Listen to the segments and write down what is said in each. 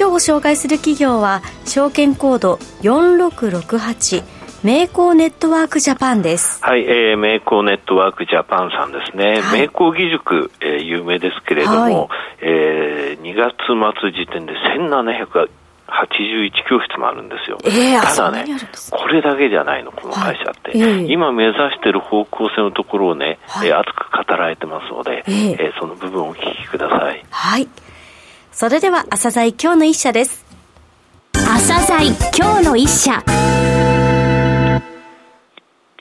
今日ご紹介する企業は証券コード4668名工ネットワークジャパンです。はい、えー、名工ネットワークジャパンさんですね。はい、名工義塾、えー、有名ですけれども、はい、えー、2月末時点で1700 81教室もあるんですよ。えー、ただね、これだけじゃないの、この会社って。はいえー、今目指している方向性のところをね、はい、熱く語られてますので、えー、えー、その部分をお聞きください。はい。それでは、朝鮮今日の一社です。朝鮮今日の一社。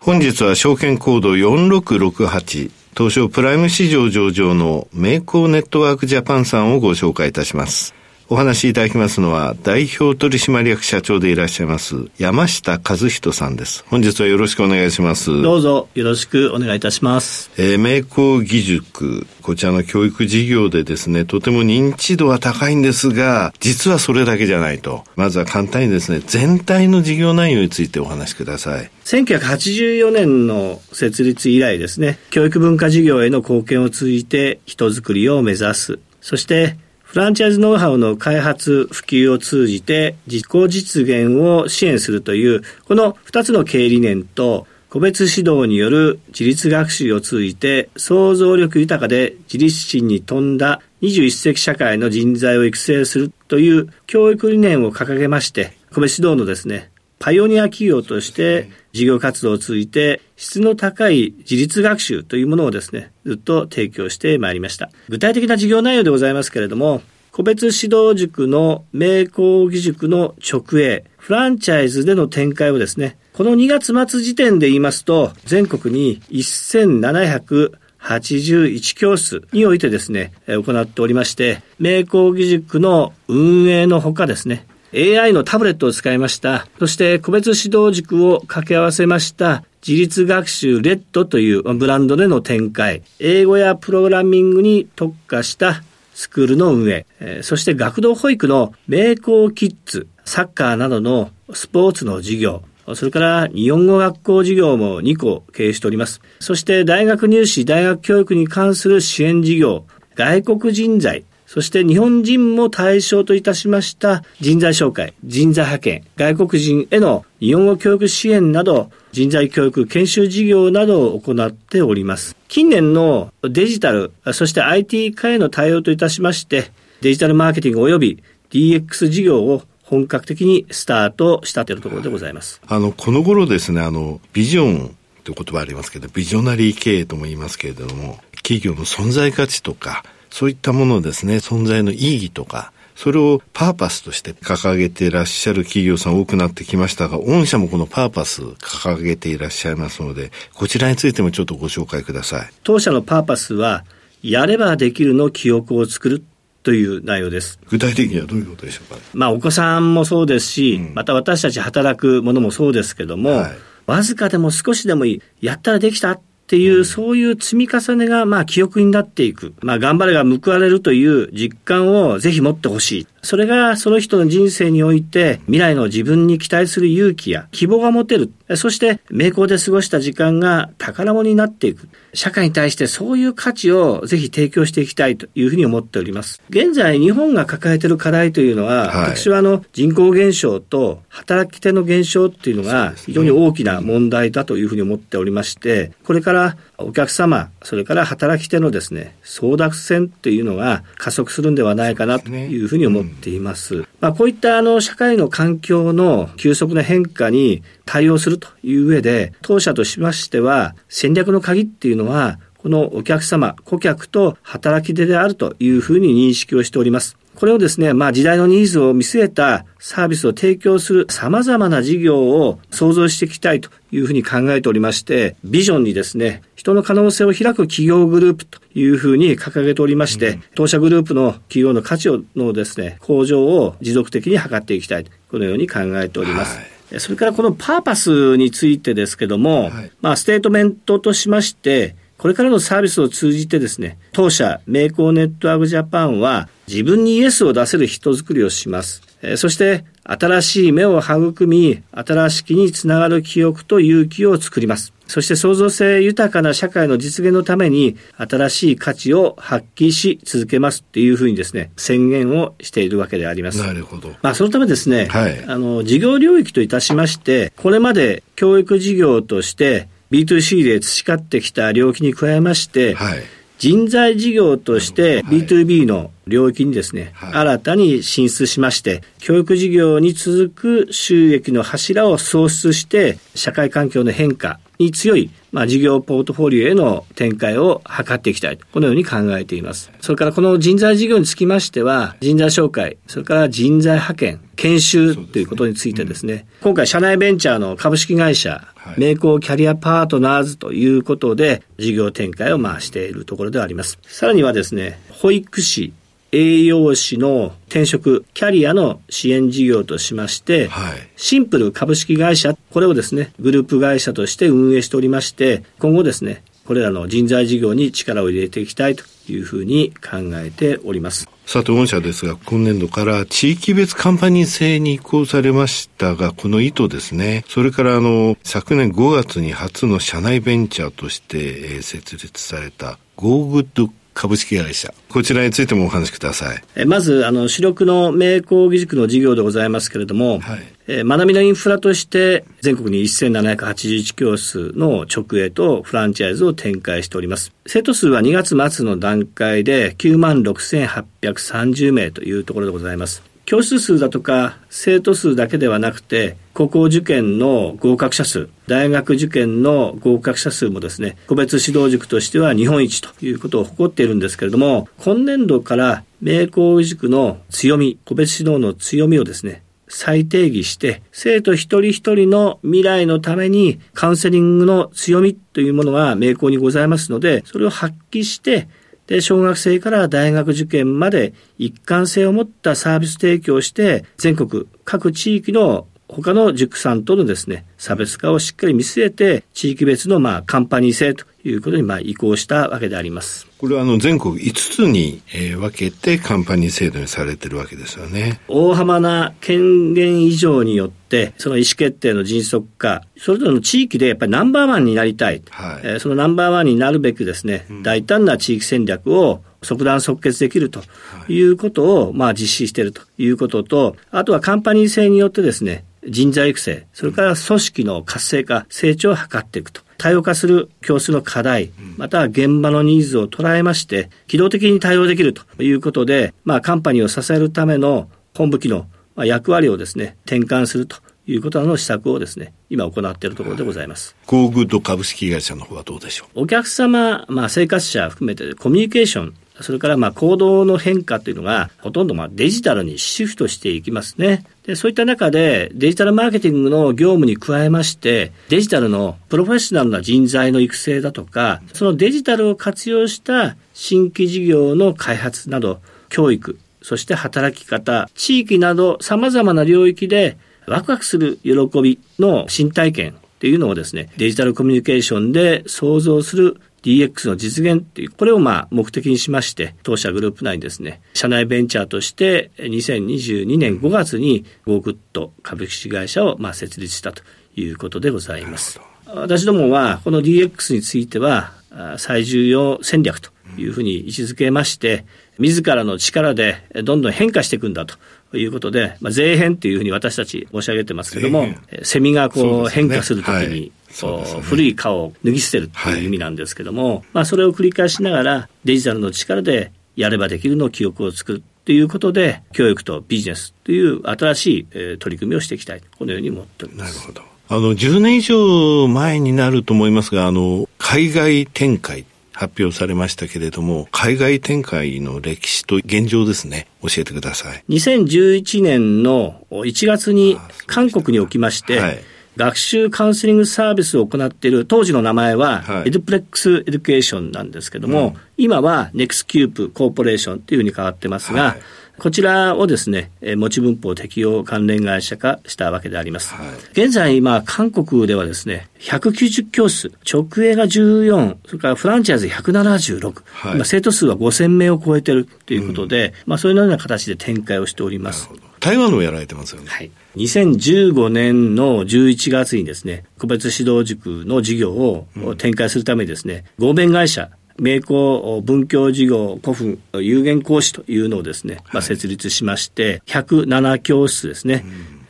本日は証券コード4668東証プライム市場上場の名工ネットワークジャパンさんをご紹介いたします。お話しいただきますのは、代表取締役社長でいらっしゃいます、山下和人さんです。本日はよろしくお願いします。どうぞよろしくお願いいたします。えー、名工義塾、こちらの教育事業でですね、とても認知度は高いんですが、実はそれだけじゃないと。まずは簡単にですね、全体の事業内容についてお話しください。1984年の設立以来ですね、教育文化事業への貢献を通じて人づくりを目指す。そしてフランチャイズノウハウの開発、普及を通じて実行実現を支援するという、この2つの経営理念と、個別指導による自立学習を通じて想像力豊かで自立心に富んだ21世紀社会の人材を育成するという教育理念を掲げまして、個別指導のですね、パイオニア企業として事業活動を通じて質の高い自立学習というものをですね、ずっと提供してまいりました。具体的な事業内容でございますけれども、個別指導塾の名工義塾の直営、フランチャイズでの展開をですね、この2月末時点で言いますと、全国に1781教室においてですね、行っておりまして、名工義塾の運営のほかですね、AI のタブレットを使いました。そして個別指導塾を掛け合わせました自立学習レッドというブランドでの展開。英語やプログラミングに特化したスクールの運営。そして学童保育の名工キッズ、サッカーなどのスポーツの授業。それから日本語学校事業も2個経営しております。そして大学入試、大学教育に関する支援事業、外国人材、そして日本人も対象といたしました人材紹介、人材派遣、外国人への日本語教育支援など、人材教育研修事業などを行っております。近年のデジタル、そして IT 化への対応といたしまして、デジタルマーケティング及び DX 事業を本格的にスタートしたというところでございます。あの、この頃ですね、あの、ビジョンという言葉ありますけど、ビジョナリー経営とも言いますけれども、企業の存在価値とか、そういったものですね、存在の意義とか、それをパーパスとして掲げていらっしゃる企業さん多くなってきましたが、御社もこのパーパス掲げていらっしゃいますので、こちらについてもちょっとご紹介ください。当社のパーパスは、やればできるの記憶を作るという内容です。具体的にはどういうことでしょうか、まあ、お子さんもそうですし、うん、また私たち働くものもそうですけども、はい、わずかでも少しでもいい、やったらできたっていう、そういう積み重ねが、まあ、記憶になっていく。まあ、頑張れが報われるという実感をぜひ持ってほしい。それがその人の人生において未来の自分に期待する勇気や希望が持てる。そして名工で過ごした時間が宝物になっていく。社会に対してそういう価値をぜひ提供していきたいというふうに思っております。現在日本が抱えている課題というのは、はい、私はあの人口減少と働き手の減少っていうのが非常に大きな問題だというふうに思っておりまして、これからお客様、それから働き手のですね、争奪戦というのが加速するんではないかなというふうに思っています。まあ、こういったあの社会の環境の急速な変化に対応するという上で、当社としましては戦略の鍵っていうのは、このお客様、顧客と働き手であるというふうに認識をしております。これをですね、まあ時代のニーズを見据えたサービスを提供する様々な事業を創造していきたいというふうに考えておりまして、ビジョンにですね、人の可能性を開く企業グループというふうに掲げておりまして、うん、当社グループの企業の価値のですね、向上を持続的に図っていきたい。このように考えております。はいそれからこのパーパスについてですけども、はい、まあ、ステートメントとしまして、これからのサービスを通じてですね、当社、明光ネットワークジャパンは自分に YES を出せる人づくりをします。えそして、新しい芽を育み、新しきにつながる記憶と勇気を作ります。そして創造性豊かな社会の実現のために新しい価値を発揮し続けますっていうふうにですね、宣言をしているわけであります。なるほど。まあそのためですね、はい、あの、事業領域といたしまして、これまで教育事業として B2C で培ってきた領域に加えまして、はい。人材事業として B2B の領域にですね、はい、新たに進出しまして、教育事業に続く収益の柱を創出して、社会環境の変化に強い、まあ、事業ポートフォリオへの展開を図っていきたい。このように考えています。それからこの人材事業につきましては、人材紹介、それから人材派遣、研修ということについてですね、すねうん、今回社内ベンチャーの株式会社、はい、名工キャリアパートナーズということで、事業展開をまあしているところではあります。さらにはですね、保育士、栄養士の転職、キャリアの支援事業としまして、はい、シンプル株式会社、これをですね、グループ会社として運営しておりまして、今後ですね、これらの人材事業に力を入れていきたいというふうに考えております。さて、御社ですが、今年度から地域別カンパニー制に移行されましたが、この意図ですね。それから、あの、昨年5月に初の社内ベンチャーとして、えー、設立された、 Go Good 株式会社。こちらについてもお話しください。えまず、あの、主力の明光義塾の事業でございますけれども、はい、え学びのインフラとして全国に1781教室の直営とフランチャイズを展開しております。生徒数は2月末の段階で9万6830名というところでございます。教室数だとか生徒数だけではなくて、高校受験の合格者数、大学受験の合格者数もですね、個別指導塾としては日本一ということを誇っているんですけれども、今年度から明光義塾の強み、個別指導の強みをですね、再定義して、生徒一人一人の未来のためにカウンセリングの強みというものが名工にございますので、それを発揮して、で、小学生から大学受験まで一貫性を持ったサービス提供して、全国各地域の他の塾さんとのですね、差別化をしっかり見据えて、地域別のまあカンパニー制ということにまあ移行したわけであります。これはあの全国5つに、えー、分けてカンパニー制度にされてるわけですよね。大幅な権限以上によって、その意思決定の迅速化、それぞれの地域でやっぱりナンバーワンになりたい。はい、えー、そのナンバーワンになるべくですね、うん、大胆な地域戦略を即断即決できるということを、まあ実施しているということと、あとはカンパニー制によってですね、人材育成、それから組織の活性化、成長を図っていくと。多様化する教室の課題、または現場のニーズを捉えまして、機動的に対応できるということで、まあ、カンパニーを支えるための本部機能、まあ、役割をですね、転換するということの施策をですね、今行っているところでございます。 Go Good株式会社の方はどうでしょう？お客様、まあ、生活者含めてコミュニケーション、それからまあ行動の変化というのがほとんどまあデジタルにシフトしていきますね。で、そういった中でデジタルマーケティングの業務に加えまして、デジタルのプロフェッショナルな人材の育成だとか、そのデジタルを活用した新規事業の開発など、教育、そして働き方、地域など様々な領域でワクワクする喜びの新体験っていうのをですね、デジタルコミュニケーションで創造する DX の実現っていう、これをまあ目的にしまして、当社グループ内にですね、社内ベンチャーとして2022年5月に g o グッド株式会社をまあ設立したということでございます。私どもはこの DX については最重要戦略というふうに位置づけまして、自らの力でどんどん変化していくんだということで、まあ、税変というふうに私たち申し上げてますけれども、セミがこう変化するときに、ね、古い顔を脱ぎ捨てるという意味なんですけども、はい、まあ、それを繰り返しながらデジタルの力でやればできるの記憶を作るということで、教育とビジネスという新しい、えー、取り組みをしていきたい。このように思っております。なるほど。あの、10年以上前になると思いますが、あの、海外展開発表されましたけれども、海外展開の歴史と現状ですね、教えてください。2011年の1月に韓国におきまして、はい。学習カウンセリングサービスを行っている当時の名前は、 EDUPLEX Education なんですけども、うん、今は NEXCUBE Corporation というふうに変わってますが、はいこちらをですね、持ち分法適用関連会社化したわけであります。はい、現在、まあ、韓国ではですね、190教室、直営が14、それからフランチャイズ176、はい、生徒数は5000名を超えているということで、うん、まあ、そういうような形で展開をしております。台湾もやられてますよね。はい。2015年の11月にですね、個別指導塾の事業を展開するためにですね、合弁会社、名工文教事業古墳有限講師というのをですね、まあ、設立しまして、107教室ですね、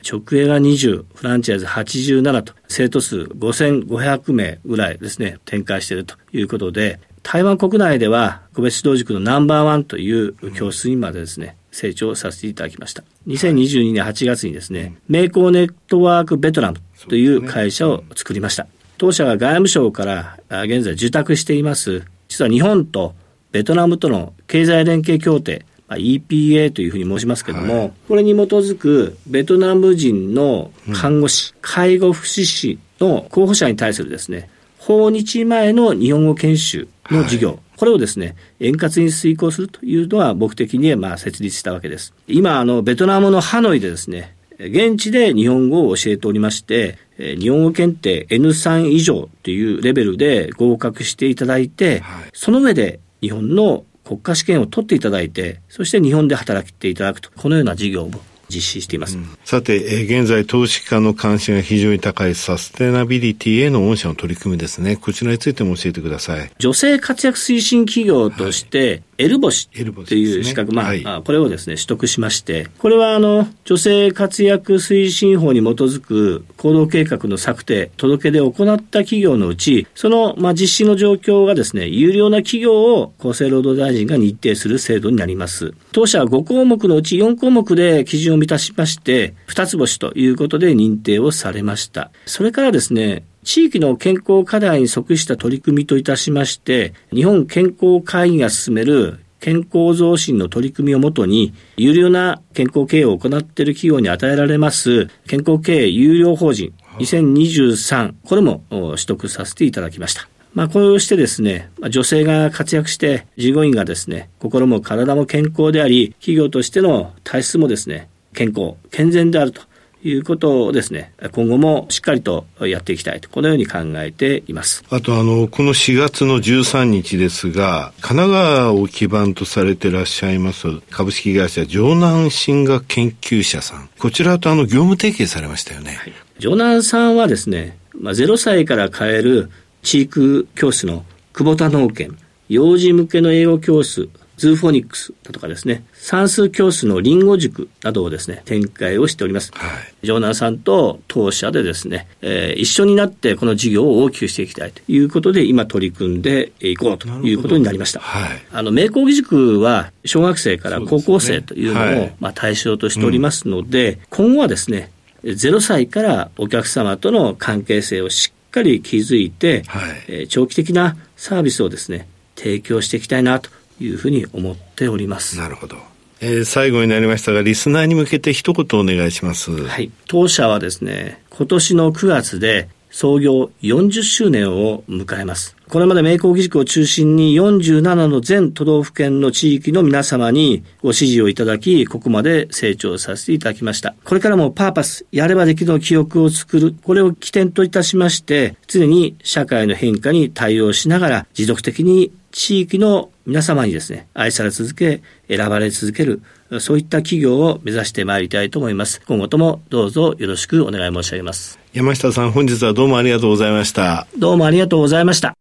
直営が20、フランチャイズ87と、生徒数5500名ぐらいですね、展開しているということで、台湾国内では個別指導塾のナンバーワンという教室にまでですね、成長させていただきました。2022年8月にですね、名工ネットワークベトナムという会社を作りました。当社が外務省から現在受託しています実は日本とベトナムとの経済連携協定、まあ、EPA というふうに申しますけれども、はい、これに基づくベトナム人の看護師、うん、介護福祉士の候補者に対するですね、訪日前の日本語研修の事業、はい、これをですね、円滑に遂行するというのは僕的にまあ設立したわけです。今、あの、ベトナムのハノイでですね、現地で日本語を教えておりまして、日本語検定 N3 以上というレベルで合格していただいて、はい、その上で日本の国家試験を取っていただいて、そして日本で働いていただくと、このような事業を実施しています。うん、さて、えー、現在投資家の関心が非常に高いサステナビリティへの御社の取り組みですね。こちらについても教えてください。女性活躍推進企業として、はいエルボシという資格、ね、まあ、はい、これをですね、取得しまして、これはあの、女性活躍推進法に基づく行動計画の策定、届け出を行った企業のうち、その、まあ、実施の状況がですね、有料な企業を厚生労働大臣が認定する制度になります。当社は5項目のうち4項目で基準を満たしまして、二つ星ということで認定をされました。それからですね、地域の健康課題に即した取り組みといたしまして、日本健康会議が進める健康増進の取り組みをもとに、有料な健康経営を行っている企業に与えられます健康経営有料法人2023、これも取得させていただきました。まあ、こうしてですね、女性が活躍して、従業員がですね、心も体も健康であり、企業としての体質もですね、健康、健全であるということをですね、今後もしっかりとやっていきたいと、このように考えています。あと、あの、この4月の13日ですが、神奈川を基盤とされていらっしゃいます株式会社城南進学研究者さん。こちらとあの、業務提携されましたよね。はい、城南さんはですね、まあ、0歳から通える知育教室のくぼたのうけん、幼児向けの英語教室、ズーフォニックスだとかですね、算数教室のりんご塾などをですね、展開をしております。はい。城南さんと当社でですね、えー、一緒になってこの事業を大きくしていきたいということで、今取り組んでいこうということになりました。はい。あの、明光義塾は小学生から高校生というのを、ねはい、まあ、対象としておりますので、うん、今後はですね、0歳からお客様との関係性をしっかり築いて、はい、えー、長期的なサービスをですね、提供していきたいなというふうに思っております。なるほど。えー、最後になりましたが、リスナーに向けて一言お願いします。はい。当社はですね、今年の9月で創業40周年を迎えます。これまで名工義塾を中心に47の全都道府県の地域の皆様にご支持をいただき、ここまで成長させていただきました。これからもパーパス、やればできるの記憶を作る、これを起点といたしまして、常に社会の変化に対応しながら、持続的に地域の皆様にですね、愛され続け、選ばれ続ける、そういった企業を目指してまいりたいと思います。今後ともどうぞよろしくお願い申し上げます。山下さん、本日はどうもありがとうございました。どうもありがとうございました。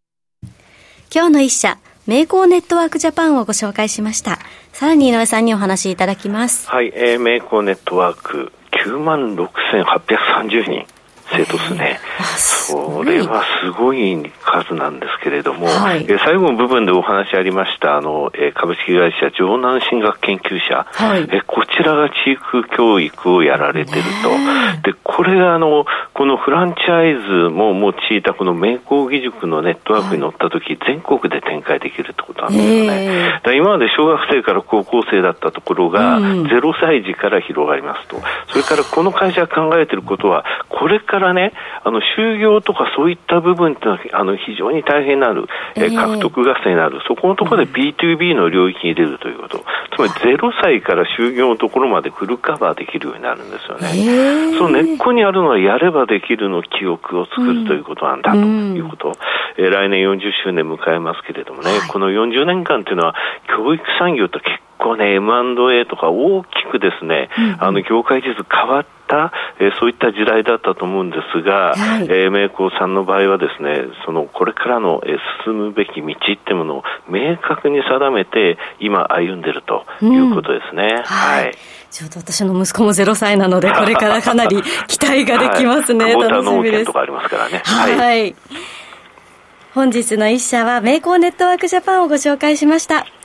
今日の一社、名工ネットワークジャパンをご紹介しました。さらに井上さんにお話しいただきます。はい、えー、名工ネットワーク9万6830人。生徒数ね。それはすごい数なんですけれども、はい、え最後の部分でお話ありました、あの、え株式会社城南進学研究社、はい、えこちらが地域教育をやられてると。で、これがあの、このフランチャイズも用いたこの名工義塾のネットワークに乗った時、はい、全国で展開できるってことなんですよね。今まで小学生から高校生だったところが、0歳児から広がりますと。それからこの会社が考えていることは、これからね、あの、就業とかそういった部分ってのは、あの、非常に大変になる、えー、獲得合戦になる、そこのところで B2B の領域に出るということ。つまり0歳から就業のところまでフルカバーできるようになるんですよね。その根っこにあるのはやればできるの記憶を作るということなんだということ。えー、来年40周年迎えますけれどもね、はい、この40年間っていうのは教育産業と結構ね、M&A とか大きくですね、あの業界実変わった、えー、そういった時代だったと思うんですが、はい、えー、名工さんの場合はですね、そのこれからの、えー、進むべき道っていうものを明確に定めて、今歩んでるということですね。うん、はい、ちょうど私の息子も0歳なので、これからかなり 期待ができますね。はい、楽しみです。とかありますからね。はい、はい本日の一社は、メイコーネットワークジャパンをご紹介しました。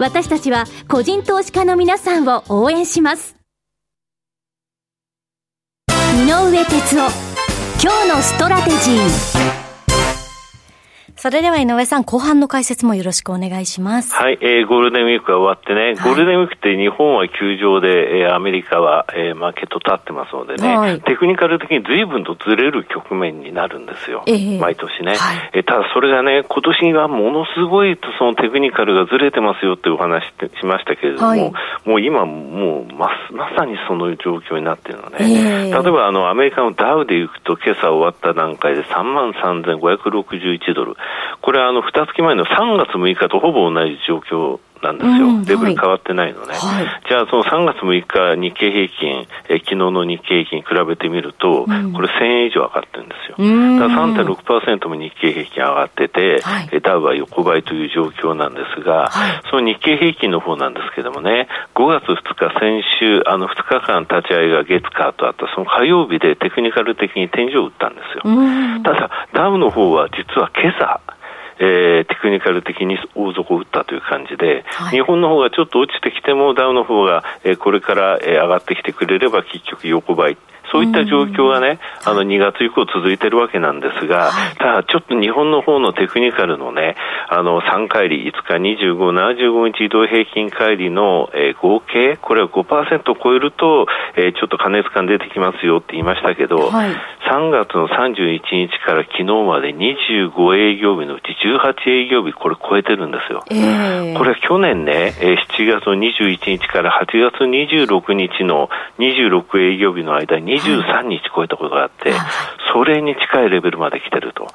私たちは個人投資家の皆さんを応援します。井上哲夫。今日のストラテジー。それでは井上さん、後半の解説もよろしくお願いします。はい、えー、ゴールデンウィークが終わってね、ゴールデンウィークって日本は休場で、えー、アメリカは、えー、マーケット立ってますのでね、はい、テクニカル的に随分とずれる局面になるんですよ。えー、毎年ね、はい、えー、ただそれがね、今年はものすごいそのテクニカルがずれてますよってお話しましたけれども、はい、もう今もうままさにその状況になってるのね。えー、例えばあのアメリカのダウで行くと今朝終わった段階で3万3561ドル。これはあの、二月前の3月6日とほぼ同じ状況なんですよ、うん、レベル変わってないのね、はい、じゃあ、その3月6日、日経平均、え昨日の日経平均比べてみると、うん、これ1000円以上上がってるんですよ、だから3.6%も日経平均上がってて、はい、ダウは横ばいという状況なんですが、はい、その日経平均の方なんですけどもね、5月2日、先週、あの2日間立ち会いが月火とあった、その火曜日でテクニカル的に天井を打ったんですよ。ただ、ダウの方は実は今朝、えー、テクニカル的に大底を打ったという感じで、はい、日本の方がちょっと落ちてきても、ダウの方が、えー、これから、えー、上がってきてくれれば、結局横ばい。そういった状況がね、あの2月以降続いてるわけなんですが、ただちょっと日本の方のテクニカルのね、あの3回り、5日、25、75日移動平均乖離の、えー、合計、これは5%を超えると、えー、ちょっと過熱感出てきますよって言いましたけど、はい、3月の31日から昨日まで25営業日のうち18営業日、これ超えてるんですよ。えー、これは去年ね、7月の21日から8月26日の26営業日の間に23日超えたことがあって、それに近いレベルまで来てると。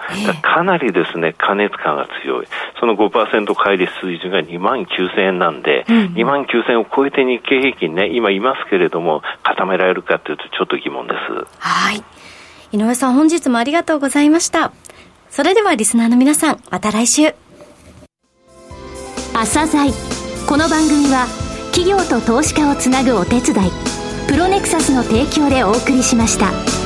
かなりですね、過熱感が強い。その5%乖離水準が2万9000円なんで、うん、2万9000円を超えて日経平均ね、今いますけれども、固められるかというとちょっと疑問です。はい。井上さん本日もありがとうございました。それではリスナーの皆さん、また来週。朝鮮この番組は企業と投資家をつなぐお手伝いプロネクサスの提供でお送りしました。